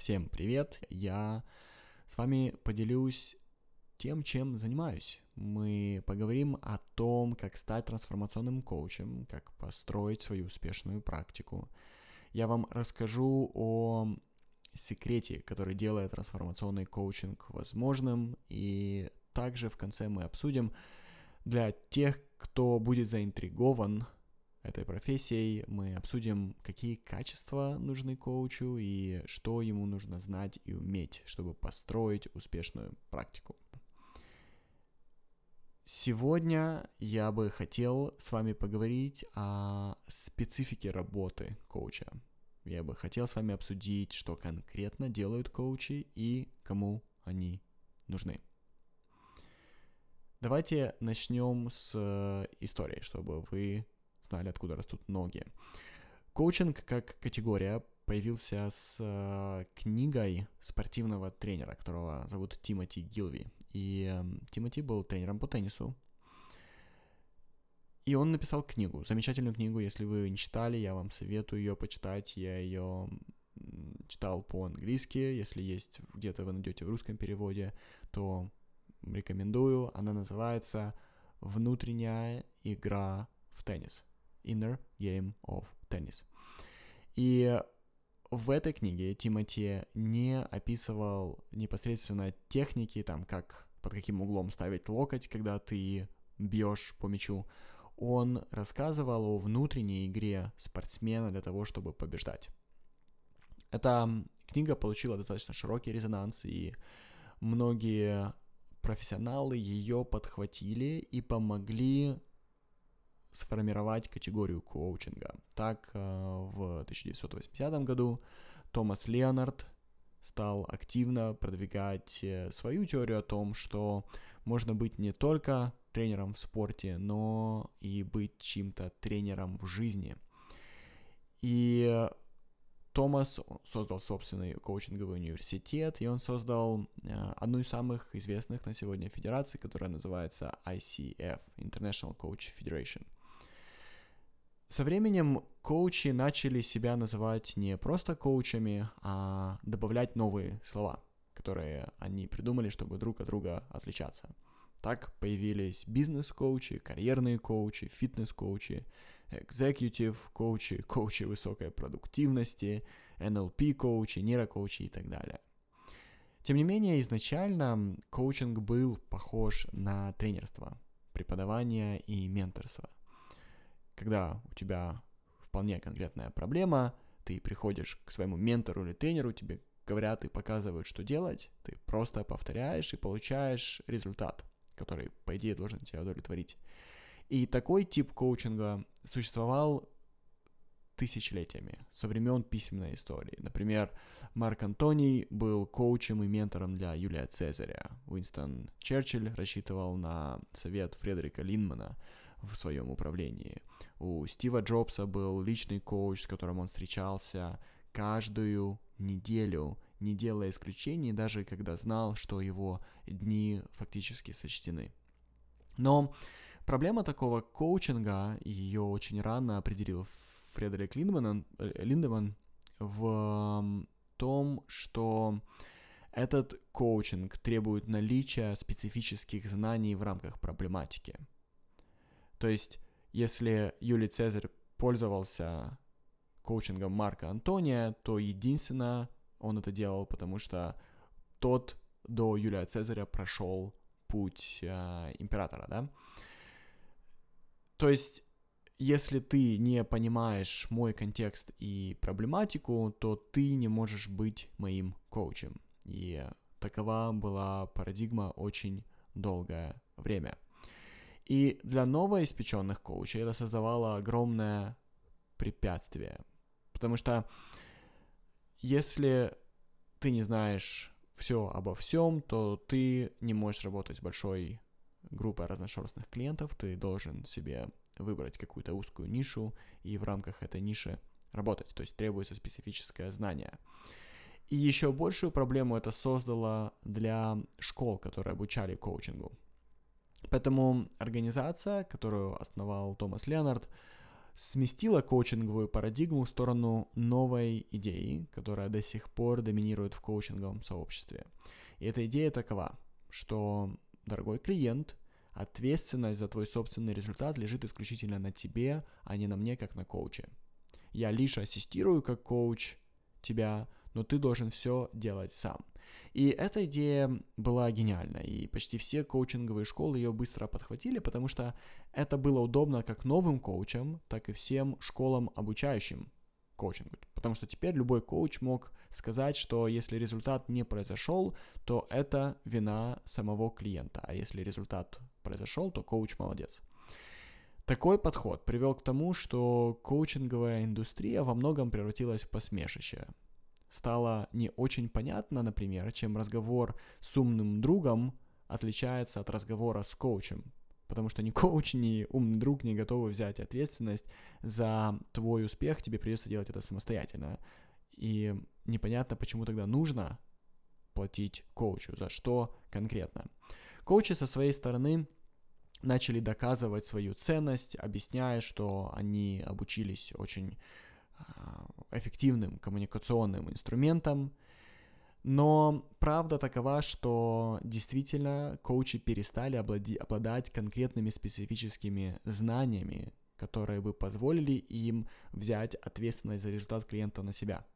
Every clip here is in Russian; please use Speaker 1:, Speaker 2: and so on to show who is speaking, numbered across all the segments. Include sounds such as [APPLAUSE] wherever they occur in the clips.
Speaker 1: Всем привет! Я с вами поделюсь тем, чем занимаюсь. Мы поговорим о том, как стать трансформационным коучем, как построить свою успешную практику. Я вам расскажу о секрете, который делает трансформационный коучинг возможным, и также в конце мы обсудим для тех, кто будет заинтригован этой профессией, мы обсудим, какие качества нужны коучу и что ему нужно знать и уметь, чтобы построить успешную практику. Сегодня я бы хотел с вами поговорить о специфике работы коуча. Я бы хотел с вами обсудить, что конкретно делают коучи и кому они нужны. Давайте начнем с э, истории, чтобы вы знали, откуда растут ноги. Коучинг как категория появился с э, книгой спортивного тренера, которого зовут Тимоти Гилви. И э, Тимоти был тренером по теннису. И он написал книгу, замечательную книгу, если вы не читали, я вам советую ее почитать. Я ее читал по-английски, если есть где-то вы найдете в русском переводе, то рекомендую. Она называется «Внутренняя игра в теннис». Inner Game of Tennis. И в этой книге Тимати не описывал непосредственно техники, там, как под каким углом ставить локоть, когда ты бьешь по мячу. Он рассказывал о внутренней игре спортсмена для того, чтобы побеждать. Эта книга получила достаточно широкий резонанс, и многие профессионалы ее подхватили и помогли сформировать категорию коучинга. Так, э, в 1980 году Томас Леонард стал активно продвигать э, свою теорию о том, что можно быть не только тренером в спорте, но и быть чьим-то тренером в жизни. И Томас создал собственный коучинговый университет, и он создал э, одну из самых известных на сегодня федераций, которая называется ICF, International Coach Federation – со временем коучи начали себя называть не просто коучами, а добавлять новые слова, которые они придумали, чтобы друг от друга отличаться. Так появились бизнес-коучи, карьерные коучи, фитнес-коучи, executive коучи, коучи высокой продуктивности, NLP-коучи, нейрокоучи и так далее. Тем не менее, изначально коучинг был похож на тренерство, преподавание и менторство – когда у тебя вполне конкретная проблема, ты приходишь к своему ментору или тренеру, тебе говорят и показывают, что делать, ты просто повторяешь и получаешь результат, который, по идее, должен тебя удовлетворить. И такой тип коучинга существовал тысячелетиями, со времен письменной истории. Например, Марк Антоний был коучем и ментором для Юлия Цезаря. Уинстон Черчилль рассчитывал на совет Фредерика Линмана в своем управлении. У Стива Джобса был личный коуч, с которым он встречался каждую неделю, не делая исключений, даже когда знал, что его дни фактически сочтены. Но проблема такого коучинга, ее очень рано определил Фредерик Линдеман, Линдеман в том, что этот коучинг требует наличия специфических знаний в рамках проблематики. То есть, если Юлий Цезарь пользовался коучингом Марка Антония, то единственно он это делал, потому что тот до Юлия Цезаря прошел путь э, императора, да? То есть, если ты не понимаешь мой контекст и проблематику, то ты не можешь быть моим коучем. И такова была парадигма очень долгое время. И для новоиспеченных коучей это создавало огромное препятствие. Потому что если ты не знаешь все обо всем, то ты не можешь работать с большой группой разношерстных клиентов, ты должен себе выбрать какую-то узкую нишу и в рамках этой ниши работать, то есть требуется специфическое знание. И еще большую проблему это создало для школ, которые обучали коучингу. Поэтому организация, которую основал Томас Леонард, сместила коучинговую парадигму в сторону новой идеи, которая до сих пор доминирует в коучинговом сообществе. И эта идея такова, что, дорогой клиент, ответственность за твой собственный результат лежит исключительно на тебе, а не на мне, как на коуче. Я лишь ассистирую как коуч тебя, но ты должен все делать сам. И эта идея была гениальна, и почти все коучинговые школы ее быстро подхватили, потому что это было удобно как новым коучам, так и всем школам, обучающим коучингу. Потому что теперь любой коуч мог сказать, что если результат не произошел, то это вина самого клиента, а если результат произошел, то коуч молодец. Такой подход привел к тому, что коучинговая индустрия во многом превратилась в посмешище стало не очень понятно, например, чем разговор с умным другом отличается от разговора с коучем. Потому что ни [LAUGHS] коуч, ни умный друг не готовы взять ответственность за твой успех, тебе придется делать это самостоятельно. И непонятно, почему тогда нужно платить коучу, за что конкретно. Коучи со своей стороны начали доказывать свою ценность, объясняя, что они обучились очень а, эффективным коммуникационным инструментом. Но правда такова, что действительно коучи перестали обладать конкретными специфическими знаниями, которые бы позволили им взять ответственность за результат клиента на себя.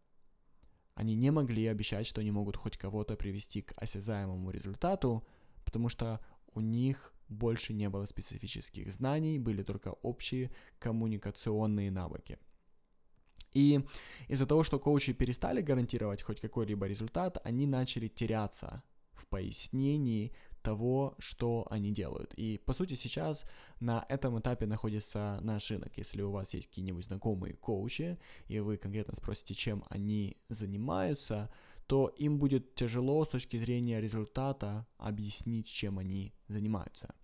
Speaker 1: Они не могли обещать, что они могут хоть кого-то привести к осязаемому результату, потому что у них больше не было специфических знаний, были только общие коммуникационные навыки – и из-за того, что коучи перестали гарантировать хоть какой-либо результат, они начали теряться в пояснении того, что они делают. И, по сути, сейчас на этом этапе находится наш рынок. Если у вас есть какие-нибудь знакомые коучи, и вы конкретно спросите, чем они занимаются, то им будет тяжело с точки зрения результата объяснить, чем они занимаются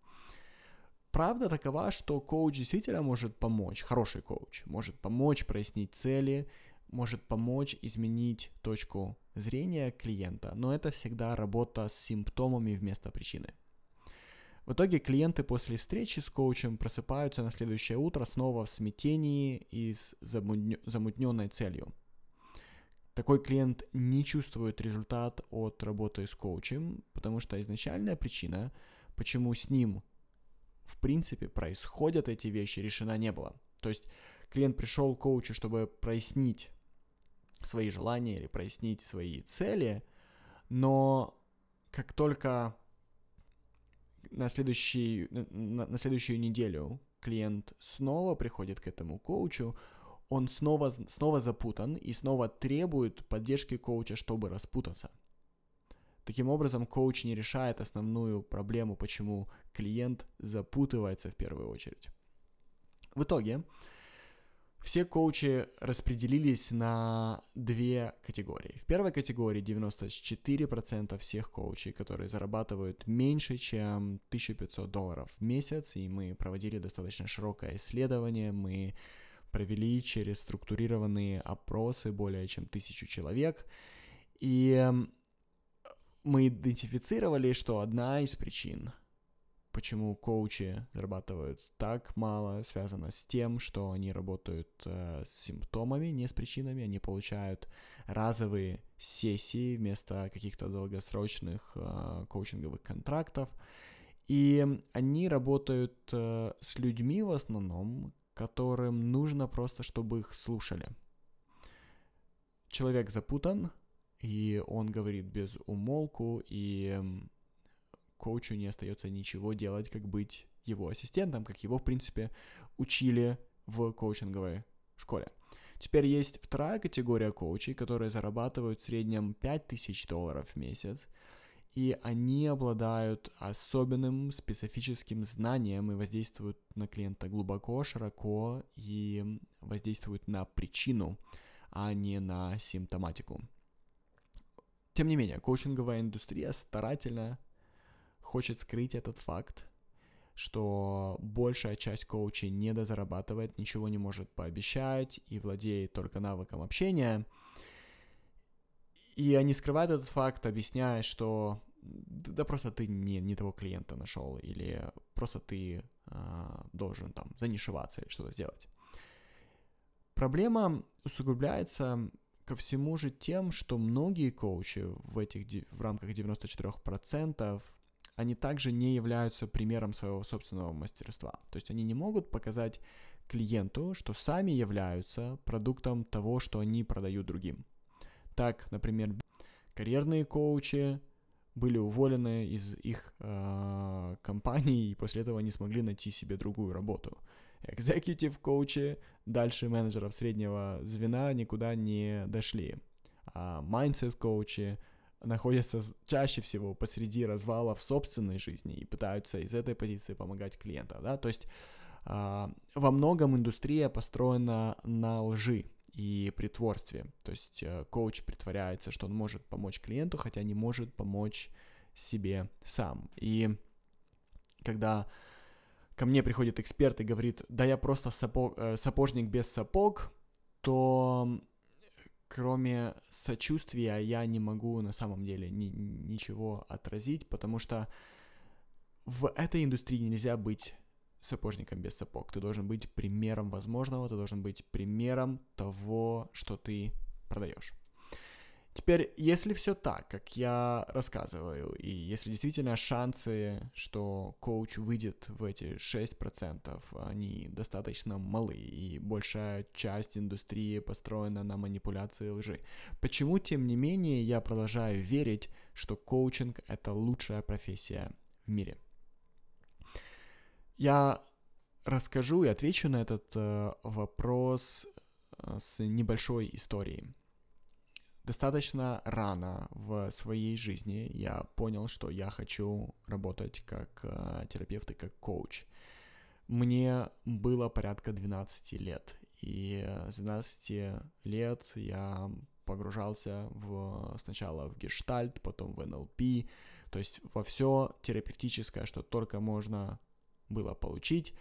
Speaker 1: правда такова, что коуч действительно может помочь, хороший коуч может помочь прояснить цели, может помочь изменить точку зрения клиента, но это всегда работа с симптомами вместо причины. В итоге клиенты после встречи с коучем просыпаются на следующее утро снова в смятении и с замутненной целью. Такой клиент не чувствует результат от работы с коучем, потому что изначальная причина, почему с ним в принципе происходят эти вещи, решена не была. То есть клиент пришел к коучу, чтобы прояснить свои желания или прояснить свои цели, но как только на, следующий, на, на следующую неделю клиент снова приходит к этому коучу, он снова, снова запутан и снова требует поддержки коуча, чтобы распутаться. Таким образом, коуч не решает основную проблему, почему клиент запутывается в первую очередь. В итоге, все коучи распределились на две категории. В первой категории 94% всех коучей, которые зарабатывают меньше, чем 1500 долларов в месяц, и мы проводили достаточно широкое исследование, мы провели через структурированные опросы более чем тысячу человек, и мы идентифицировали, что одна из причин, почему коучи зарабатывают так мало, связана с тем, что они работают э, с симптомами, не с причинами, они получают разовые сессии вместо каких-то долгосрочных э, коучинговых контрактов, и они работают э, с людьми в основном, которым нужно просто, чтобы их слушали. Человек запутан, и он говорит без умолку, и коучу не остается ничего делать, как быть его ассистентом, как его, в принципе, учили в коучинговой школе. Теперь есть вторая категория коучей, которые зарабатывают в среднем 5000 долларов в месяц, и они обладают особенным специфическим знанием и воздействуют на клиента глубоко, широко и воздействуют на причину, а не на симптоматику. Тем не менее, коучинговая индустрия старательно хочет скрыть этот факт, что большая часть коучей недозарабатывает, ничего не может пообещать и владеет только навыком общения. И они скрывают этот факт, объясняя, что да просто ты не, не того клиента нашел, или просто ты э, должен там занишеваться или что-то сделать. Проблема усугубляется ко всему же тем, что многие коучи в этих в рамках 94% они также не являются примером своего собственного мастерства. То есть они не могут показать клиенту, что сами являются продуктом того, что они продают другим. Так, например, карьерные коучи были уволены из их э, компаний и после этого не смогли найти себе другую работу. Executive коучи дальше менеджеров среднего звена никуда не дошли. А mindset коучи находятся чаще всего посреди развала в собственной жизни и пытаются из этой позиции помогать клиентам, да, то есть а, во многом индустрия построена на лжи и притворстве. То есть э, коуч притворяется, что он может помочь клиенту, хотя не может помочь себе сам. И когда ко мне приходит эксперт и говорит, да я просто сапог, э, сапожник без сапог, то кроме сочувствия я не могу на самом деле ни, ничего отразить, потому что в этой индустрии нельзя быть сапожником без сапог. Ты должен быть примером возможного, ты должен быть примером того, что ты продаешь. Теперь, если все так, как я рассказываю, и если действительно шансы, что коуч выйдет в эти 6%, они достаточно малы, и большая часть индустрии построена на манипуляции лжи, почему, тем не менее, я продолжаю верить, что коучинг — это лучшая профессия в мире? Я расскажу и отвечу на этот э, вопрос э, с небольшой историей. Достаточно рано в своей жизни я понял, что я хочу работать как э, терапевт и как коуч. Мне было порядка 12 лет, и с 12 лет я погружался в, сначала в гештальт, потом в НЛП, то есть во все терапевтическое, что только можно было получить,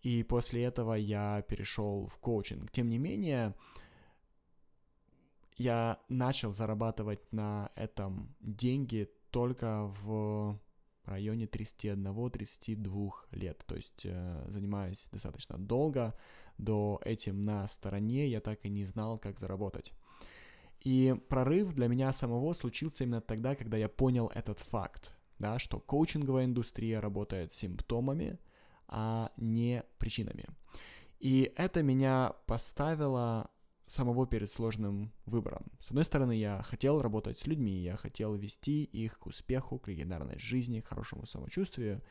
Speaker 1: и после этого я перешел в коучинг. Тем не менее, я начал зарабатывать на этом деньги только в районе 31-32 лет, то есть э, занимаясь достаточно долго, до этим на стороне я так и не знал, как заработать. И прорыв для меня самого случился именно тогда, когда я понял этот факт, да, что коучинговая индустрия работает симптомами, а не причинами. И это меня поставило самого перед сложным выбором. С одной стороны, я хотел работать с людьми, я хотел вести их к успеху, к легендарной жизни, к хорошему самочувствию,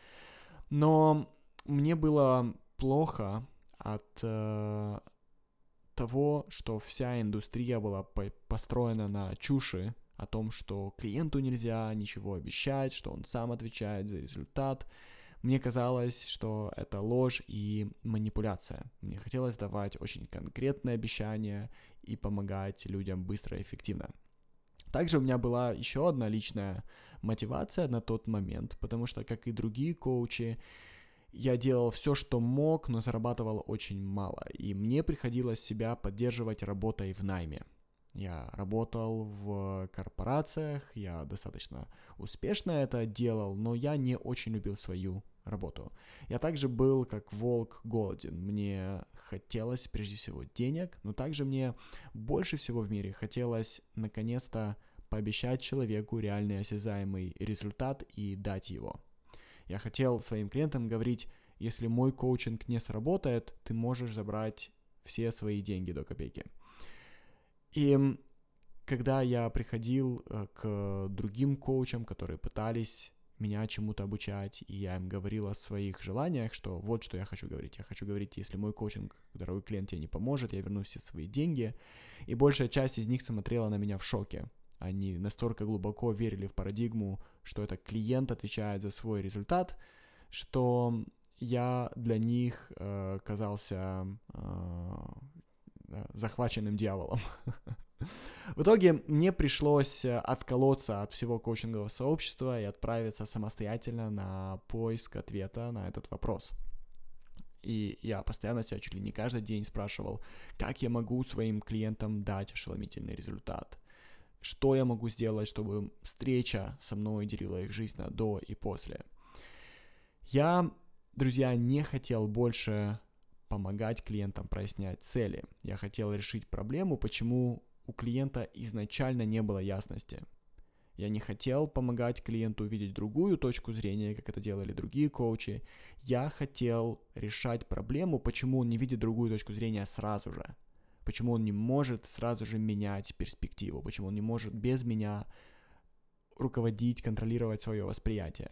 Speaker 1: но мне было плохо от э, того, что вся индустрия была по построена на чуши о том, что клиенту нельзя ничего обещать, что он сам отвечает за результат, мне казалось, что это ложь и манипуляция. Мне хотелось давать очень конкретные обещания и помогать людям быстро и эффективно. Также у меня была еще одна личная мотивация на тот момент, потому что, как и другие коучи, я делал все, что мог, но зарабатывал очень мало, и мне приходилось себя поддерживать работой в найме. Я работал в корпорациях, я достаточно успешно это делал, но я не очень любил свою работу. Я также был как волк голоден. Мне хотелось прежде всего денег, но также мне больше всего в мире хотелось наконец-то пообещать человеку реальный осязаемый результат и дать его. Я хотел своим клиентам говорить, если мой коучинг не сработает, ты можешь забрать все свои деньги до копейки. И когда я приходил э, к другим коучам, которые пытались меня чему-то обучать, и я им говорил о своих желаниях, что вот что я хочу говорить. Я хочу говорить, если мой коучинг, дорогой клиент, тебе не поможет, я верну все свои деньги. И большая часть из них смотрела на меня в шоке. Они настолько глубоко верили в парадигму, что это клиент отвечает за свой результат, что я для них э, казался э, захваченным дьяволом. [LAUGHS] В итоге мне пришлось э, отколоться от всего коучингового сообщества и отправиться самостоятельно на поиск ответа на этот вопрос. И я постоянно себя чуть ли не каждый день спрашивал, как я могу своим клиентам дать ошеломительный результат. Что я могу сделать, чтобы встреча со мной делила их жизнь на до и после. Я, друзья, не хотел больше помогать клиентам прояснять цели. Я хотел решить проблему, почему у клиента изначально не было ясности. Я не хотел помогать клиенту увидеть другую точку зрения, как это делали другие коучи. Я хотел решать проблему, почему он не видит другую точку зрения сразу же. Почему он не может сразу же менять перспективу, почему он не может без меня руководить, контролировать свое восприятие.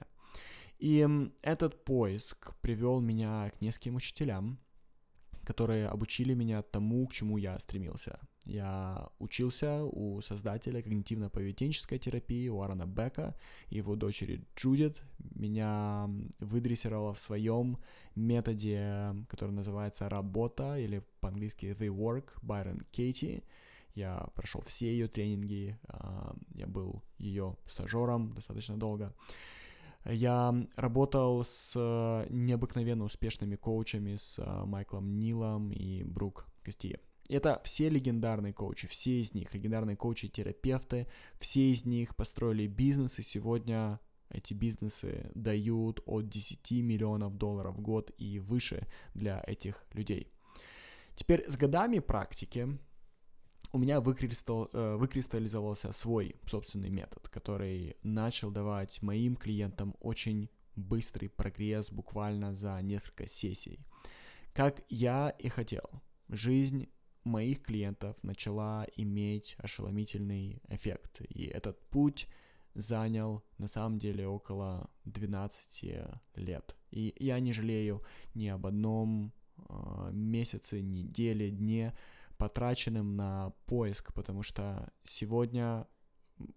Speaker 1: И этот поиск привел меня к нескольким учителям, которые обучили меня тому, к чему я стремился. Я учился у создателя когнитивно-поведенческой терапии Уаррена Бека его дочери Джудит. Меня выдрессировало в своем методе, который называется «Работа» или по-английски «The Work» Байрон Кейти. Я прошел все ее тренинги, а, я был ее стажером достаточно долго. Я работал с необыкновенно успешными коучами, с а, Майклом Нилом и Брук Костье. Это все легендарные коучи, все из них, легендарные коучи-терапевты, все из них построили бизнес, и сегодня эти бизнесы дают от 10 миллионов долларов в год и выше для этих людей. Теперь с годами практики у меня э, выкристаллизовался свой собственный метод, который начал давать моим клиентам очень быстрый прогресс буквально за несколько сессий. Как я и хотел. Жизнь моих клиентов начала иметь ошеломительный эффект. И этот путь занял на самом деле около 12 лет. И я не жалею ни об одном э, месяце, неделе, дне, потраченным на поиск, потому что сегодня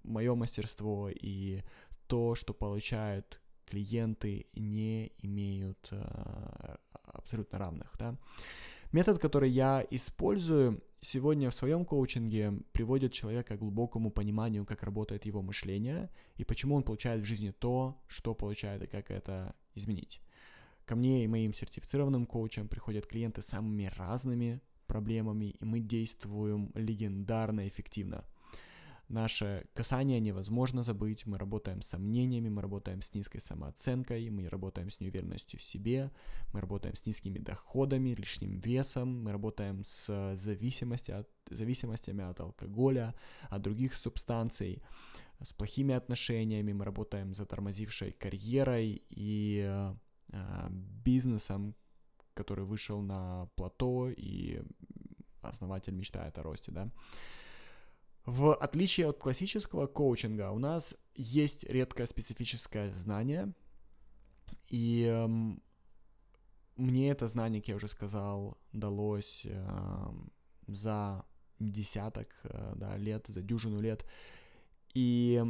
Speaker 1: мое мастерство и то, что получают клиенты, не имеют э, абсолютно равных. Да? Метод, который я использую сегодня в своем коучинге, приводит человека к глубокому пониманию, как работает его мышление и почему он получает в жизни то, что получает и как это изменить. Ко мне и моим сертифицированным коучам приходят клиенты с самыми разными проблемами, и мы действуем легендарно эффективно. Наше касание невозможно забыть, мы работаем с сомнениями, мы работаем с низкой самооценкой, мы работаем с неуверенностью в себе, мы работаем с низкими доходами, лишним весом, мы работаем с зависимостью от, зависимостями от алкоголя, от других субстанций, с плохими отношениями, мы работаем с затормозившей карьерой и э, бизнесом, который вышел на плато и основатель мечтает о росте, да. В отличие от классического коучинга, у нас есть редкое специфическое знание, и э, мне это знание, как я уже сказал, далось э, за десяток э, да, лет, за дюжину лет. И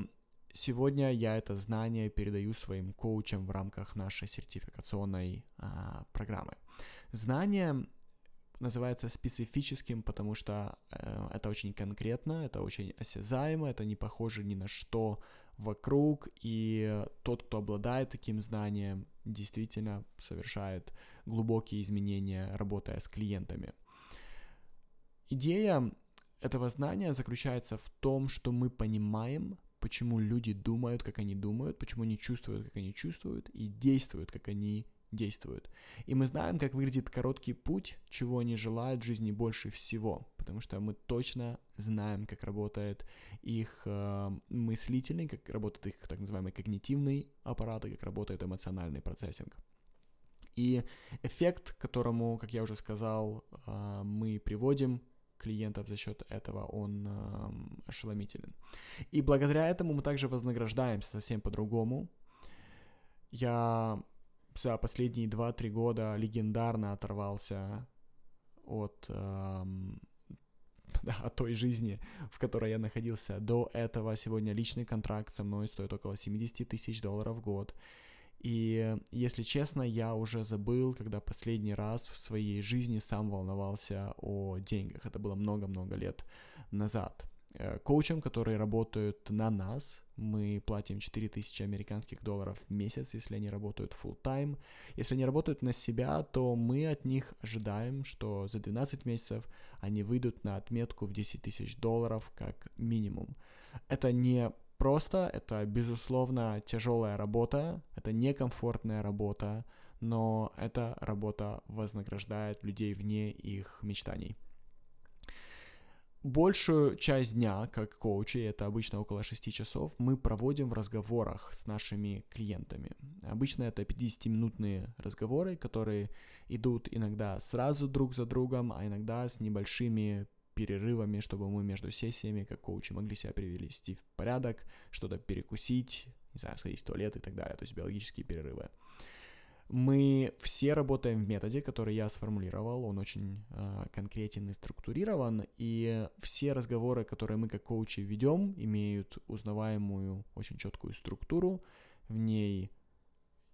Speaker 1: сегодня я это знание передаю своим коучам в рамках нашей сертификационной э, программы. Знание называется специфическим, потому что э, это очень конкретно, это очень осязаемо, это не похоже ни на что вокруг, и тот, кто обладает таким знанием, действительно совершает глубокие изменения, работая с клиентами. Идея этого знания заключается в том, что мы понимаем, почему люди думают, как они думают, почему они чувствуют, как они чувствуют, и действуют, как они действуют. И мы знаем, как выглядит короткий путь, чего они желают в жизни больше всего, потому что мы точно знаем, как работает их э, мыслительный, как работает их так называемый когнитивный аппарат, и как работает эмоциональный процессинг. И эффект, которому, как я уже сказал, э, мы приводим клиентов за счет этого, он э, ошеломителен. И благодаря этому мы также вознаграждаемся совсем по-другому. Я за последние 2-3 года легендарно оторвался от, эм, [LAUGHS] от той жизни, в которой я находился до этого. Сегодня личный контракт со мной стоит около 70 тысяч долларов в год. И, если честно, я уже забыл, когда последний раз в своей жизни сам волновался о деньгах. Это было много-много лет назад. Э, коучам, которые работают на нас, мы платим 4000 американских долларов в месяц, если они работают full time. Если они работают на себя, то мы от них ожидаем, что за 12 месяцев они выйдут на отметку в 10 тысяч долларов как минимум. Это не просто, это безусловно тяжелая работа, это некомфортная работа, но эта работа вознаграждает людей вне их мечтаний. Большую часть дня, как коучи, это обычно около 6 часов, мы проводим в разговорах с нашими клиентами. Обычно это 50-минутные разговоры, которые идут иногда сразу друг за другом, а иногда с небольшими перерывами, чтобы мы между сессиями, как коучи, могли себя привести в порядок, что-то перекусить, не знаю, сходить в туалет и так далее, то есть биологические перерывы. Мы все работаем в методе, который я сформулировал, он очень э, конкретен и структурирован, и все разговоры, которые мы как коучи ведем, имеют узнаваемую, очень четкую структуру, в ней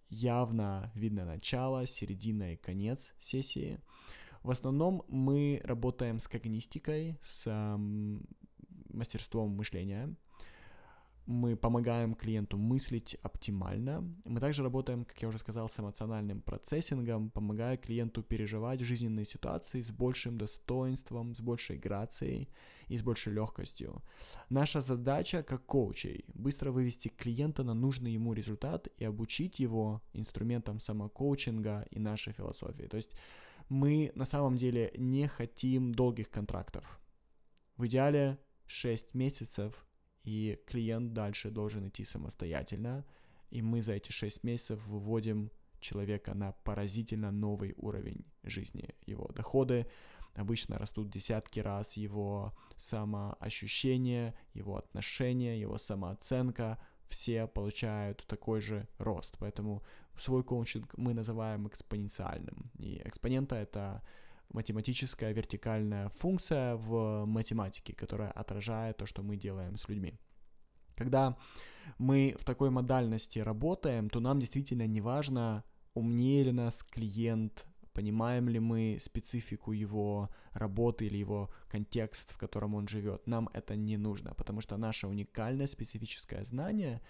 Speaker 1: явно видно начало, середина и конец сессии. В основном мы работаем с когнистикой, с э, мастерством мышления, мы помогаем клиенту мыслить оптимально. Мы также работаем, как я уже сказал, с эмоциональным процессингом, помогая клиенту переживать жизненные ситуации с большим достоинством, с большей грацией и с большей легкостью. Наша задача как коучей — быстро вывести клиента на нужный ему результат и обучить его инструментам самокоучинга и нашей философии. То есть мы на самом деле не хотим долгих контрактов. В идеале 6 месяцев — и клиент дальше должен идти самостоятельно, и мы за эти 6 месяцев выводим человека на поразительно новый уровень жизни. Его доходы обычно растут десятки раз, его самоощущение, его отношения, его самооценка, все получают такой же рост. Поэтому свой коучинг мы называем экспоненциальным. И экспонента — это математическая вертикальная функция в математике, которая отражает то, что мы делаем с людьми. Когда мы в такой модальности работаем, то нам действительно не важно, умнее ли нас клиент, понимаем ли мы специфику его работы или его контекст, в котором он живет. Нам это не нужно, потому что наше уникальное специфическое знание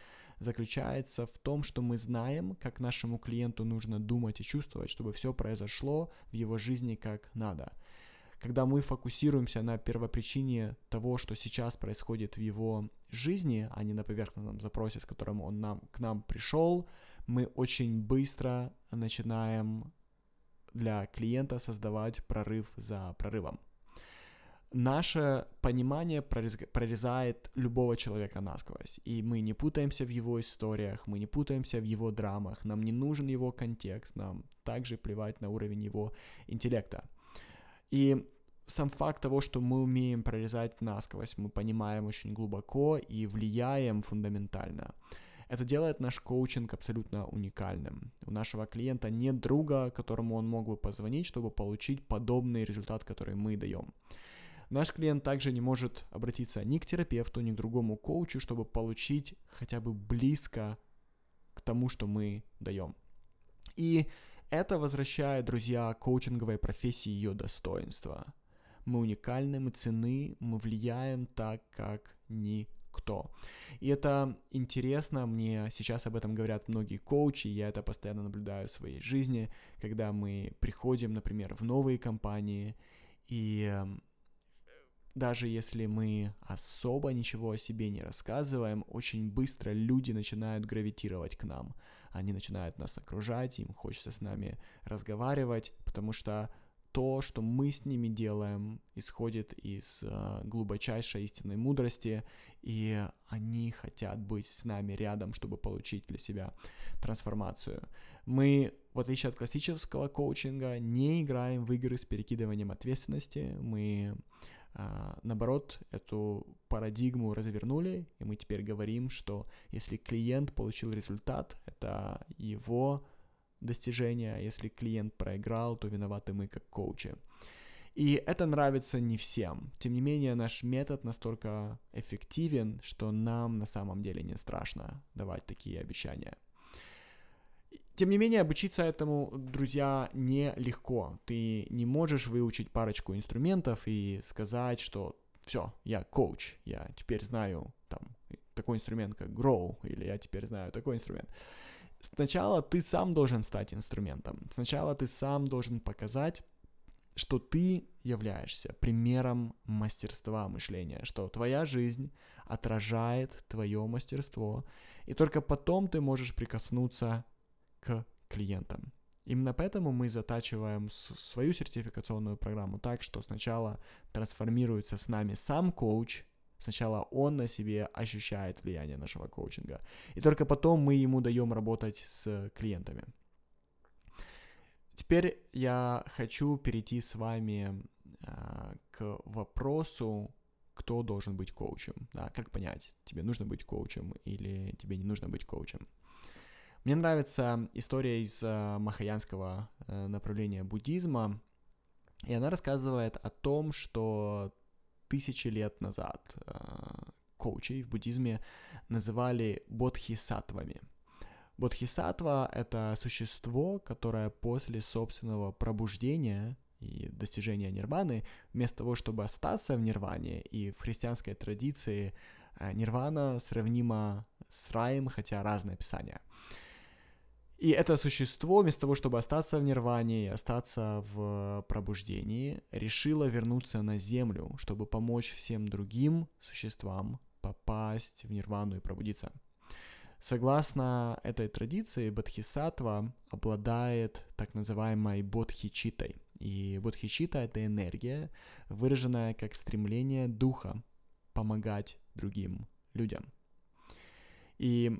Speaker 1: заключается в том, что мы знаем, как нашему клиенту нужно думать и чувствовать, чтобы все произошло в его жизни как надо. Когда мы фокусируемся на первопричине того, что сейчас происходит в его жизни, а не на поверхностном запросе, с которым он нам, к нам пришел, мы очень быстро начинаем для клиента создавать прорыв за прорывом наше понимание прорезает любого человека насквозь, и мы не путаемся в его историях, мы не путаемся в его драмах, нам не нужен его контекст, нам также плевать на уровень его интеллекта. И сам факт того, что мы умеем прорезать насквозь, мы понимаем очень глубоко и влияем фундаментально. Это делает наш коучинг абсолютно уникальным. У нашего клиента нет друга, которому он мог бы позвонить, чтобы получить подобный результат, который мы даем. Наш клиент также не может обратиться ни к терапевту, ни к другому коучу, чтобы получить хотя бы близко к тому, что мы даем. И это возвращает, друзья, коучинговой профессии ее достоинства. Мы уникальны, мы цены, мы влияем так, как никто. И это интересно, мне сейчас об этом говорят многие коучи, я это постоянно наблюдаю в своей жизни, когда мы приходим, например, в новые компании, и эм, даже если мы особо ничего о себе не рассказываем, очень быстро люди начинают гравитировать к нам. Они начинают нас окружать, им хочется с нами разговаривать, потому что то, что мы с ними делаем, исходит из э, глубочайшей истинной мудрости, и они хотят быть с нами рядом, чтобы получить для себя трансформацию. Мы, в отличие от классического коучинга, не играем в игры с перекидыванием ответственности, мы а, наоборот, эту парадигму развернули, и мы теперь говорим, что если клиент получил результат, это его достижение, а если клиент проиграл, то виноваты мы как коучи. И это нравится не всем. Тем не менее, наш метод настолько эффективен, что нам на самом деле не страшно давать такие обещания. Тем не менее, обучиться этому, друзья, нелегко. Ты не можешь выучить парочку инструментов и сказать, что все, я коуч, я теперь знаю там такой инструмент, как Grow, или я теперь знаю такой инструмент. Сначала ты сам должен стать инструментом. Сначала ты сам должен показать, что ты являешься примером мастерства мышления, что твоя жизнь отражает твое мастерство, и только потом ты можешь прикоснуться к клиентам. Именно поэтому мы затачиваем свою сертификационную программу так, что сначала трансформируется с нами сам коуч, сначала он на себе ощущает влияние нашего коучинга, и только потом мы ему даем работать с клиентами. Теперь я хочу перейти с вами э, к вопросу, кто должен быть коучем, да, как понять, тебе нужно быть коучем или тебе не нужно быть коучем. Мне нравится история из э, махаянского э, направления буддизма, и она рассказывает о том, что тысячи лет назад э, коучей в буддизме называли бодхисаттвами. Бодхисаттва — это существо, которое после собственного пробуждения и достижения нирваны, вместо того, чтобы остаться в нирване, и в христианской традиции нирвана сравнима с раем, хотя разное описание — и это существо, вместо того, чтобы остаться в нирване и остаться в пробуждении, решило вернуться на Землю, чтобы помочь всем другим существам попасть в нирвану и пробудиться. Согласно этой традиции, Бодхисаттва обладает так называемой бодхичитой. И бодхичита — это энергия, выраженная как стремление духа помогать другим людям. И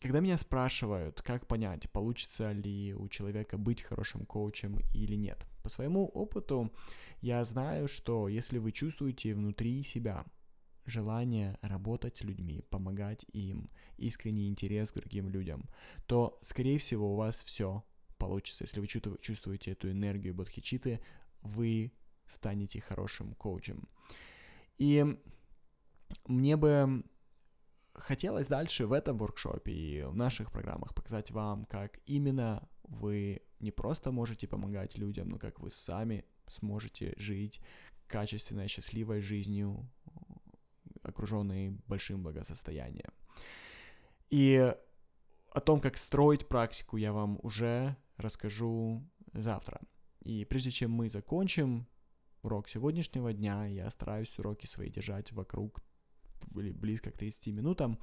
Speaker 1: когда меня спрашивают, как понять, получится ли у человека быть хорошим коучем или нет, по своему опыту я знаю, что если вы чувствуете внутри себя желание работать с людьми, помогать им, искренний интерес к другим людям, то, скорее всего, у вас все получится. Если вы чувствуете эту энергию бодхичиты, вы станете хорошим коучем. И мне бы хотелось дальше в этом воркшопе и в наших программах показать вам, как именно вы не просто можете помогать людям, но как вы сами сможете жить качественной, счастливой жизнью, окруженной большим благосостоянием. И о том, как строить практику, я вам уже расскажу завтра. И прежде чем мы закончим урок сегодняшнего дня, я стараюсь уроки свои держать вокруг или близко к 30 минутам.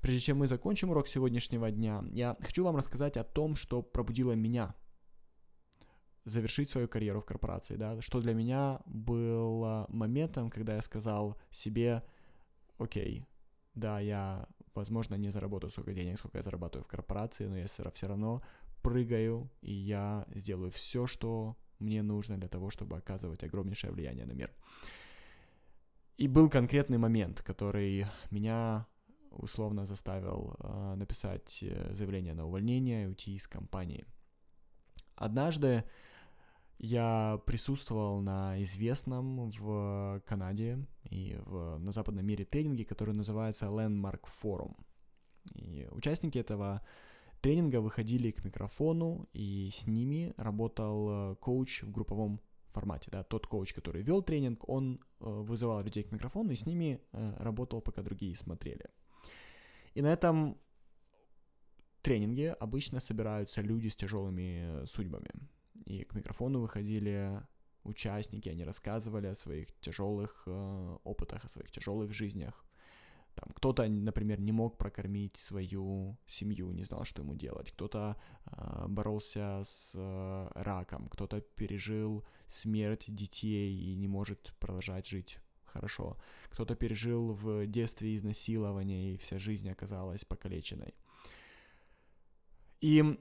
Speaker 1: Прежде чем мы закончим урок сегодняшнего дня, я хочу вам рассказать о том, что пробудило меня завершить свою карьеру в корпорации, да, что для меня было моментом, когда я сказал себе, окей, да, я, возможно, не заработаю столько денег, сколько я зарабатываю в корпорации, но я все равно прыгаю, и я сделаю все, что мне нужно для того, чтобы оказывать огромнейшее влияние на мир. И был конкретный момент, который меня условно заставил э, написать э, заявление на увольнение и уйти из компании. Однажды я присутствовал на известном в Канаде и в, на западном мире тренинге, который называется Landmark Forum. И участники этого тренинга выходили к микрофону, и с ними работал э, коуч в групповом формате, да, тот коуч, который вел тренинг, он э, вызывал людей к микрофону и с ними э, работал, пока другие смотрели. И на этом тренинге обычно собираются люди с тяжелыми судьбами. И к микрофону выходили участники, они рассказывали о своих тяжелых э, опытах, о своих тяжелых жизнях. Там, кто-то, например, не мог прокормить свою семью, не знал, что ему делать. Кто-то э, боролся с э, раком, кто-то пережил смерть детей и не может продолжать жить хорошо. Кто-то пережил в детстве изнасилование, и вся жизнь оказалась покалеченной. И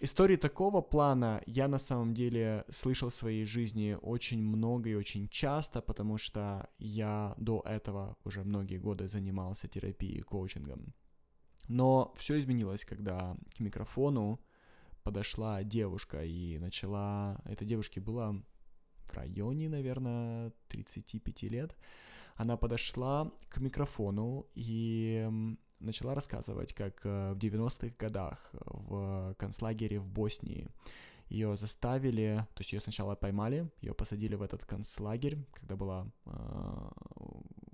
Speaker 1: истории такого плана я на самом деле слышал в своей жизни очень много и очень часто, потому что я до этого уже многие годы занимался терапией и коучингом. Но все изменилось, когда к микрофону подошла девушка и начала... Этой девушке было в районе, наверное, 35 лет. Она подошла к микрофону и начала рассказывать, как э, в 90-х годах в концлагере в Боснии ее заставили, то есть ее сначала поймали, ее посадили в этот концлагерь, когда была э,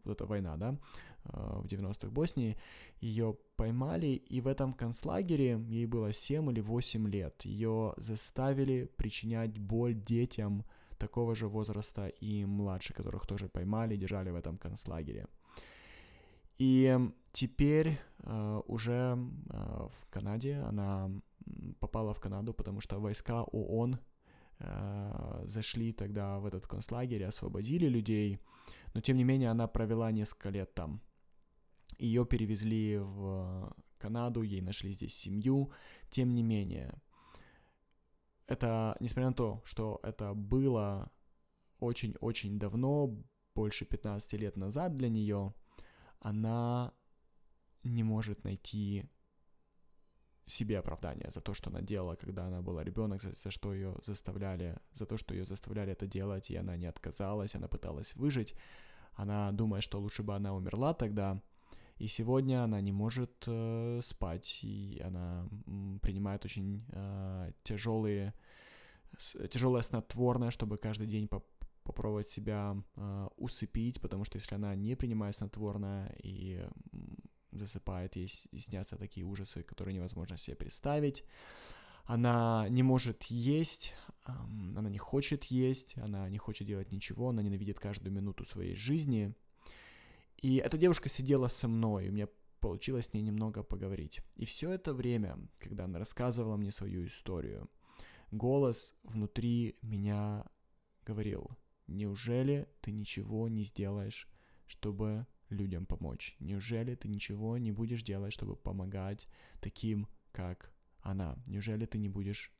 Speaker 1: вот эта война, да, э, в 90-х Боснии, ее поймали, и в этом концлагере ей было 7 или 8 лет, ее заставили причинять боль детям такого же возраста и младше, которых тоже поймали держали в этом концлагере. И теперь э, уже э, в Канаде она попала в Канаду, потому что войска ООН э, зашли тогда в этот концлагерь, освободили людей, но тем не менее она провела несколько лет там. Ее перевезли в Канаду, ей нашли здесь семью, тем не менее. Это, несмотря на то, что это было очень-очень давно, больше 15 лет назад для нее, она не может найти себе оправдание за то, что она делала, когда она была ребенок, за, за что ее заставляли, за то, что ее заставляли это делать, и она не отказалась, она пыталась выжить. Она думает, что лучше бы она умерла тогда. И сегодня она не может э, спать, и она принимает очень э, тяжелые, тяжелое снотворное, чтобы каждый день попробовать себя э, усыпить, потому что если она не принимает снотворное и засыпает, ей снятся такие ужасы, которые невозможно себе представить. Она не может есть, она не хочет есть, она не хочет делать ничего, она ненавидит каждую минуту своей жизни. И эта девушка сидела со мной, и мне получилось с ней немного поговорить. И все это время, когда она рассказывала мне свою историю, голос внутри меня говорил, неужели ты ничего не сделаешь, чтобы людям помочь? Неужели ты ничего не будешь делать, чтобы помогать таким, как она? Неужели ты не будешь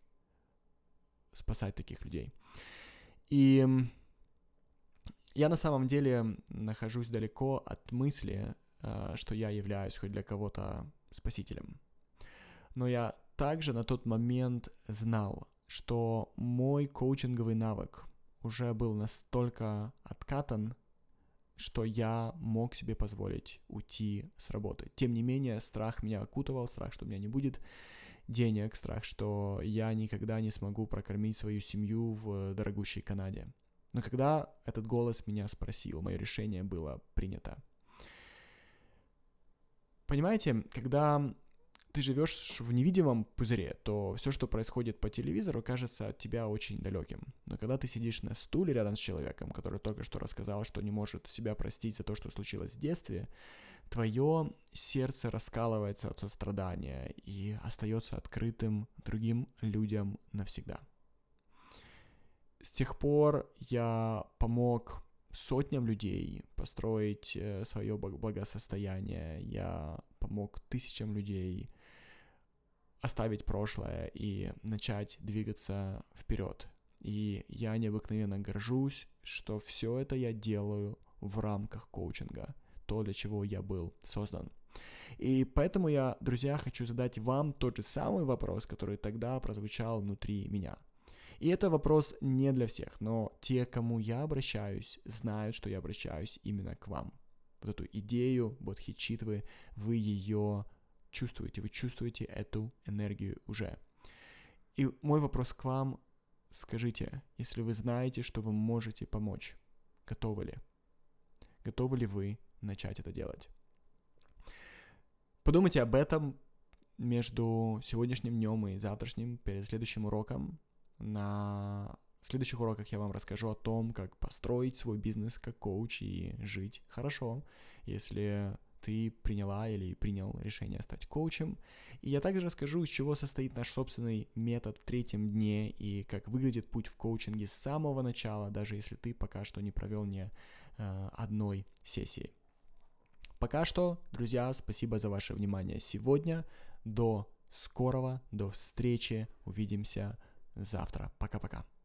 Speaker 1: спасать таких людей? И я на самом деле нахожусь далеко от мысли, а, что я являюсь хоть для кого-то спасителем. Но я также на тот момент знал, что мой коучинговый навык уже был настолько откатан, что я мог себе позволить уйти с работы. Тем не менее, страх меня окутывал, страх, что у меня не будет денег, страх, что я никогда не смогу прокормить свою семью в дорогущей Канаде. Но когда этот голос меня спросил, мое решение было принято. Понимаете, когда ты живешь в невидимом пузыре, то все, что происходит по телевизору, кажется от тебя очень далеким. Но когда ты сидишь на стуле рядом с человеком, который только что рассказал, что не может себя простить за то, что случилось в детстве, твое сердце раскалывается от сострадания и остается открытым другим людям навсегда. С тех пор я помог сотням людей построить э, свое благосостояние. Я помог тысячам людей оставить прошлое и начать двигаться вперед. И я необыкновенно горжусь, что все это я делаю в рамках коучинга, то, для чего я был создан. И поэтому я, друзья, хочу задать вам тот же самый вопрос, который тогда прозвучал внутри меня. И это вопрос не для всех, но те, кому я обращаюсь, знают, что я обращаюсь именно к вам. Вот эту идею бодхичитвы, вы ее чувствуете, вы чувствуете эту энергию уже. И мой вопрос к вам, скажите, если вы знаете, что вы можете помочь, готовы ли? Готовы ли вы начать это делать? Подумайте об этом между сегодняшним днем и завтрашним, перед следующим уроком. На следующих уроках я вам расскажу о том, как построить свой бизнес как коуч и жить хорошо, если ты приняла или принял решение стать коучем. И я также расскажу, из чего состоит наш собственный метод в третьем дне и как выглядит путь в коучинге с самого начала, даже если ты пока что не провел ни э, одной сессии. Пока что, друзья, спасибо за ваше внимание сегодня. До скорого, до встречи, увидимся завтра. Пока-пока.